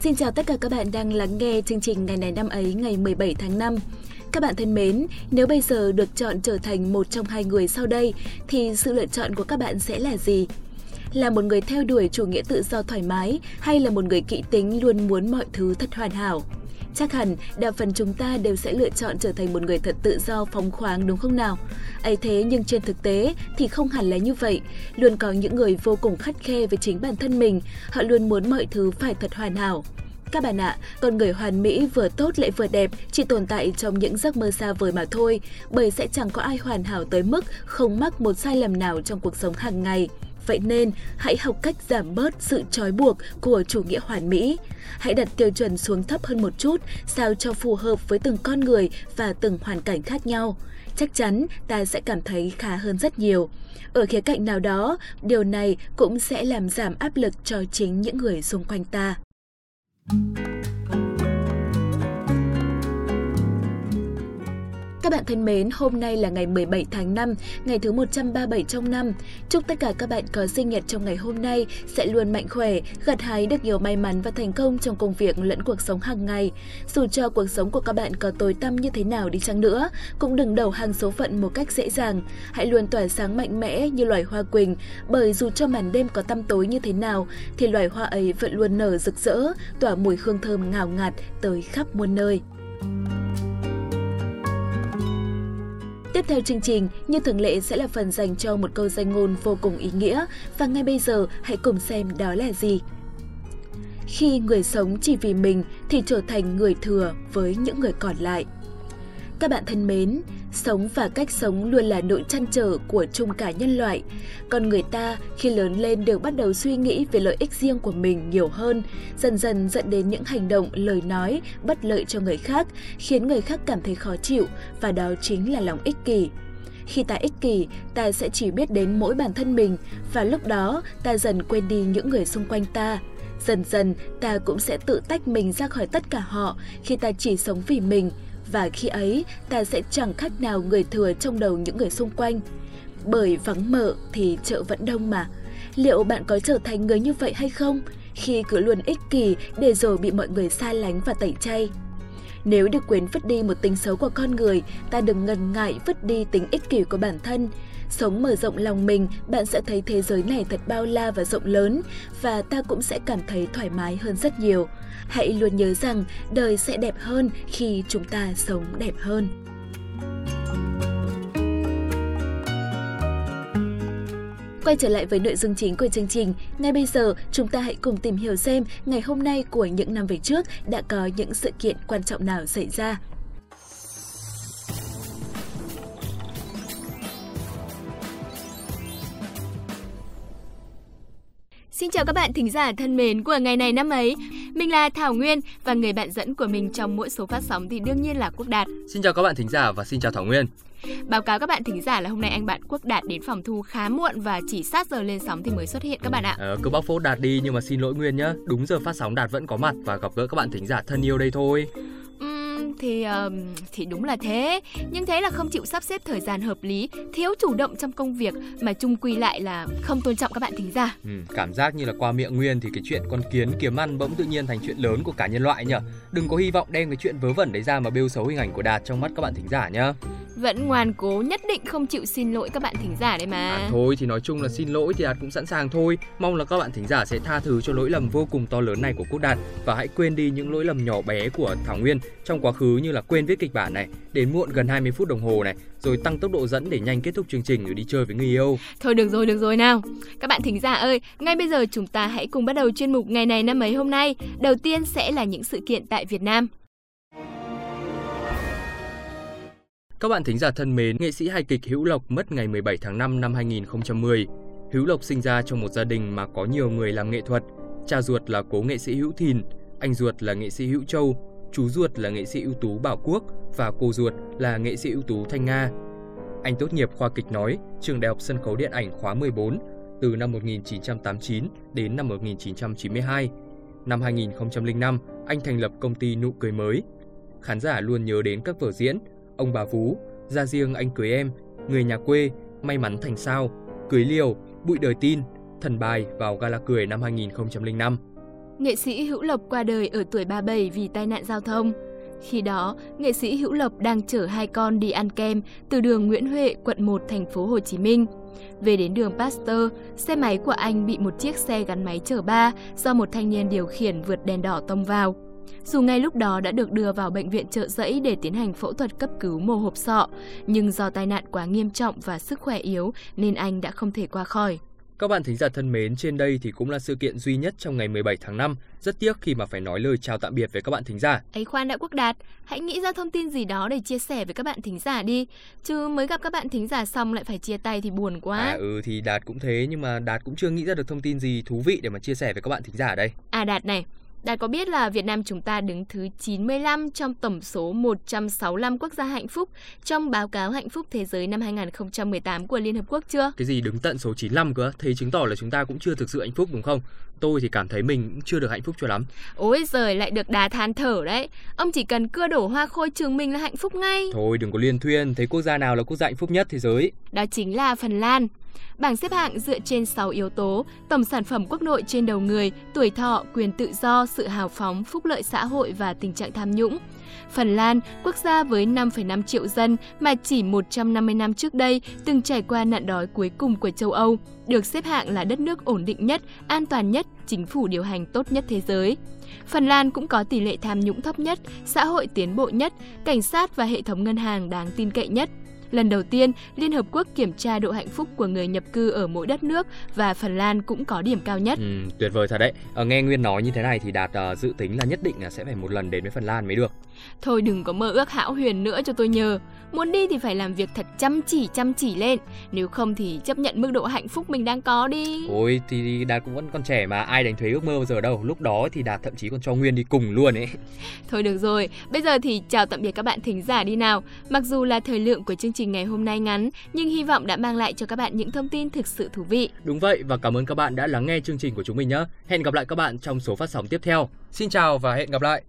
Xin chào tất cả các bạn đang lắng nghe chương trình ngày này năm ấy ngày 17 tháng 5. Các bạn thân mến, nếu bây giờ được chọn trở thành một trong hai người sau đây thì sự lựa chọn của các bạn sẽ là gì? Là một người theo đuổi chủ nghĩa tự do thoải mái hay là một người kỹ tính luôn muốn mọi thứ thật hoàn hảo? Chắc hẳn đa phần chúng ta đều sẽ lựa chọn trở thành một người thật tự do phóng khoáng đúng không nào? ấy thế nhưng trên thực tế thì không hẳn là như vậy. Luôn có những người vô cùng khắt khe với chính bản thân mình, họ luôn muốn mọi thứ phải thật hoàn hảo. Các bạn ạ, con người hoàn mỹ vừa tốt lại vừa đẹp chỉ tồn tại trong những giấc mơ xa vời mà thôi, bởi sẽ chẳng có ai hoàn hảo tới mức không mắc một sai lầm nào trong cuộc sống hàng ngày. Vậy nên, hãy học cách giảm bớt sự trói buộc của chủ nghĩa hoàn mỹ. Hãy đặt tiêu chuẩn xuống thấp hơn một chút, sao cho phù hợp với từng con người và từng hoàn cảnh khác nhau. Chắc chắn ta sẽ cảm thấy khá hơn rất nhiều. Ở khía cạnh nào đó, điều này cũng sẽ làm giảm áp lực cho chính những người xung quanh ta. Các bạn thân mến, hôm nay là ngày 17 tháng 5, ngày thứ 137 trong năm. Chúc tất cả các bạn có sinh nhật trong ngày hôm nay sẽ luôn mạnh khỏe, gặt hái được nhiều may mắn và thành công trong công việc lẫn cuộc sống hàng ngày. Dù cho cuộc sống của các bạn có tối tăm như thế nào đi chăng nữa, cũng đừng đầu hàng số phận một cách dễ dàng. Hãy luôn tỏa sáng mạnh mẽ như loài hoa quỳnh, bởi dù cho màn đêm có tăm tối như thế nào, thì loài hoa ấy vẫn luôn nở rực rỡ, tỏa mùi hương thơm ngào ngạt tới khắp muôn nơi. Tiếp theo chương trình, như thường lệ sẽ là phần dành cho một câu danh ngôn vô cùng ý nghĩa và ngay bây giờ hãy cùng xem đó là gì. Khi người sống chỉ vì mình thì trở thành người thừa với những người còn lại. Các bạn thân mến, sống và cách sống luôn là nỗi chăn trở của chung cả nhân loại. con người ta khi lớn lên đều bắt đầu suy nghĩ về lợi ích riêng của mình nhiều hơn, dần dần dẫn đến những hành động, lời nói bất lợi cho người khác, khiến người khác cảm thấy khó chịu và đó chính là lòng ích kỷ. Khi ta ích kỷ, ta sẽ chỉ biết đến mỗi bản thân mình và lúc đó ta dần quên đi những người xung quanh ta. Dần dần ta cũng sẽ tự tách mình ra khỏi tất cả họ khi ta chỉ sống vì mình và khi ấy ta sẽ chẳng khác nào người thừa trong đầu những người xung quanh. Bởi vắng mợ thì chợ vẫn đông mà. Liệu bạn có trở thành người như vậy hay không? Khi cứ luôn ích kỷ để rồi bị mọi người xa lánh và tẩy chay. Nếu được quyền vứt đi một tính xấu của con người, ta đừng ngần ngại vứt đi tính ích kỷ của bản thân. Sống mở rộng lòng mình, bạn sẽ thấy thế giới này thật bao la và rộng lớn và ta cũng sẽ cảm thấy thoải mái hơn rất nhiều. Hãy luôn nhớ rằng đời sẽ đẹp hơn khi chúng ta sống đẹp hơn. Quay trở lại với nội dung chính của chương trình, ngay bây giờ chúng ta hãy cùng tìm hiểu xem ngày hôm nay của những năm về trước đã có những sự kiện quan trọng nào xảy ra. Xin chào các bạn thính giả thân mến của ngày này năm ấy. Mình là Thảo Nguyên và người bạn dẫn của mình trong mỗi số phát sóng thì đương nhiên là Quốc Đạt. Xin chào các bạn thính giả và xin chào Thảo Nguyên. Báo cáo các bạn thính giả là hôm nay anh bạn Quốc Đạt đến phòng thu khá muộn và chỉ sát giờ lên sóng thì mới xuất hiện các bạn ạ. Ờ, cứ bóc phốt Đạt đi nhưng mà xin lỗi Nguyên nhá. Đúng giờ phát sóng Đạt vẫn có mặt và gặp gỡ các bạn thính giả thân yêu đây thôi thì uh, thì đúng là thế. Nhưng thế là không chịu sắp xếp thời gian hợp lý thiếu chủ động trong công việc mà chung quy lại là không tôn trọng các bạn thính giả. Ừ, cảm giác như là qua miệng nguyên thì cái chuyện con kiến kiếm ăn bỗng tự nhiên thành chuyện lớn của cả nhân loại nhở đừng có hy vọng đem cái chuyện vớ vẩn đấy ra mà bêu xấu hình ảnh của đạt trong mắt các bạn thính giả nhá vẫn ngoan cố nhất định không chịu xin lỗi các bạn thính giả đấy mà. À, thôi thì nói chung là xin lỗi thì đạt cũng sẵn sàng thôi. Mong là các bạn thính giả sẽ tha thứ cho lỗi lầm vô cùng to lớn này của quốc đạt. Và hãy quên đi những lỗi lầm nhỏ bé của thảo nguyên trong quá khứ như là quên viết kịch bản này đến muộn gần 20 phút đồng hồ này rồi tăng tốc độ dẫn để nhanh kết thúc chương trình rồi đi chơi với người yêu. Thôi được rồi được rồi nào. Các bạn thính giả ơi ngay bây giờ chúng ta hãy cùng bắt đầu chuyên mục ngày này năm ấy hôm nay. Đầu tiên sẽ là những sự kiện tại Việt Nam Các bạn thính giả thân mến, nghệ sĩ hài kịch Hữu Lộc mất ngày 17 tháng 5 năm 2010. Hữu Lộc sinh ra trong một gia đình mà có nhiều người làm nghệ thuật. Cha ruột là cố nghệ sĩ Hữu Thìn, anh ruột là nghệ sĩ Hữu Châu, chú ruột là nghệ sĩ ưu tú Bảo Quốc và cô ruột là nghệ sĩ ưu tú Thanh Nga. Anh tốt nghiệp khoa kịch nói, trường Đại học Sân khấu Điện ảnh khóa 14 từ năm 1989 đến năm 1992. Năm 2005, anh thành lập công ty Nụ Cười Mới. Khán giả luôn nhớ đến các vở diễn ông bà Vú, ra riêng anh cưới em, người nhà quê, may mắn thành sao, cưới liều, bụi đời tin, Thần Bài vào Gala Cười năm 2005. Nghệ sĩ Hữu Lộc qua đời ở tuổi 37 vì tai nạn giao thông. Khi đó, nghệ sĩ Hữu Lộc đang chở hai con đi ăn kem từ đường Nguyễn Huệ, quận 1, thành phố Hồ Chí Minh. Về đến đường Pasteur, xe máy của anh bị một chiếc xe gắn máy chở ba do một thanh niên điều khiển vượt đèn đỏ tông vào. Dù ngay lúc đó đã được đưa vào bệnh viện trợ giấy để tiến hành phẫu thuật cấp cứu mô hộp sọ, nhưng do tai nạn quá nghiêm trọng và sức khỏe yếu nên anh đã không thể qua khỏi. Các bạn thính giả thân mến, trên đây thì cũng là sự kiện duy nhất trong ngày 17 tháng 5. Rất tiếc khi mà phải nói lời chào tạm biệt với các bạn thính giả. Ấy khoan đã Quốc Đạt, hãy nghĩ ra thông tin gì đó để chia sẻ với các bạn thính giả đi. Chứ mới gặp các bạn thính giả xong lại phải chia tay thì buồn quá. À ừ thì Đạt cũng thế nhưng mà Đạt cũng chưa nghĩ ra được thông tin gì thú vị để mà chia sẻ với các bạn thính giả đây. À Đạt này, Đạt có biết là Việt Nam chúng ta đứng thứ 95 trong tổng số 165 quốc gia hạnh phúc trong báo cáo hạnh phúc thế giới năm 2018 của Liên Hợp Quốc chưa? Cái gì đứng tận số 95 cơ? Thế chứng tỏ là chúng ta cũng chưa thực sự hạnh phúc, đúng không? Tôi thì cảm thấy mình cũng chưa được hạnh phúc cho lắm. Ôi giời lại được đà than thở đấy. Ông chỉ cần cưa đổ hoa khôi trường mình là hạnh phúc ngay. Thôi đừng có liên thuyên, thấy quốc gia nào là quốc gia hạnh phúc nhất thế giới? Đó chính là Phần Lan. Bảng xếp hạng dựa trên 6 yếu tố: tổng sản phẩm quốc nội trên đầu người, tuổi thọ, quyền tự do, sự hào phóng, phúc lợi xã hội và tình trạng tham nhũng. Phần Lan, quốc gia với 5,5 triệu dân mà chỉ 150 năm trước đây từng trải qua nạn đói cuối cùng của châu Âu, được xếp hạng là đất nước ổn định nhất, an toàn nhất, chính phủ điều hành tốt nhất thế giới. Phần Lan cũng có tỷ lệ tham nhũng thấp nhất, xã hội tiến bộ nhất, cảnh sát và hệ thống ngân hàng đáng tin cậy nhất. Lần đầu tiên, Liên Hợp Quốc kiểm tra độ hạnh phúc của người nhập cư ở mỗi đất nước và Phần Lan cũng có điểm cao nhất. Ừ, tuyệt vời thật đấy. Ờ, nghe Nguyên nói như thế này thì Đạt uh, dự tính là nhất định là sẽ phải một lần đến với Phần Lan mới được. Thôi đừng có mơ ước hão huyền nữa cho tôi nhờ. Muốn đi thì phải làm việc thật chăm chỉ chăm chỉ lên. Nếu không thì chấp nhận mức độ hạnh phúc mình đang có đi. Ôi thì Đạt cũng vẫn còn trẻ mà ai đánh thuế ước mơ bao giờ đâu. Lúc đó thì Đạt thậm chí còn cho Nguyên đi cùng luôn ấy. Thôi được rồi, bây giờ thì chào tạm biệt các bạn thính giả đi nào. Mặc dù là thời lượng của chương trình ngày hôm nay ngắn, nhưng hy vọng đã mang lại cho các bạn những thông tin thực sự thú vị. Đúng vậy và cảm ơn các bạn đã lắng nghe chương trình của chúng mình nhé. Hẹn gặp lại các bạn trong số phát sóng tiếp theo. Xin chào và hẹn gặp lại.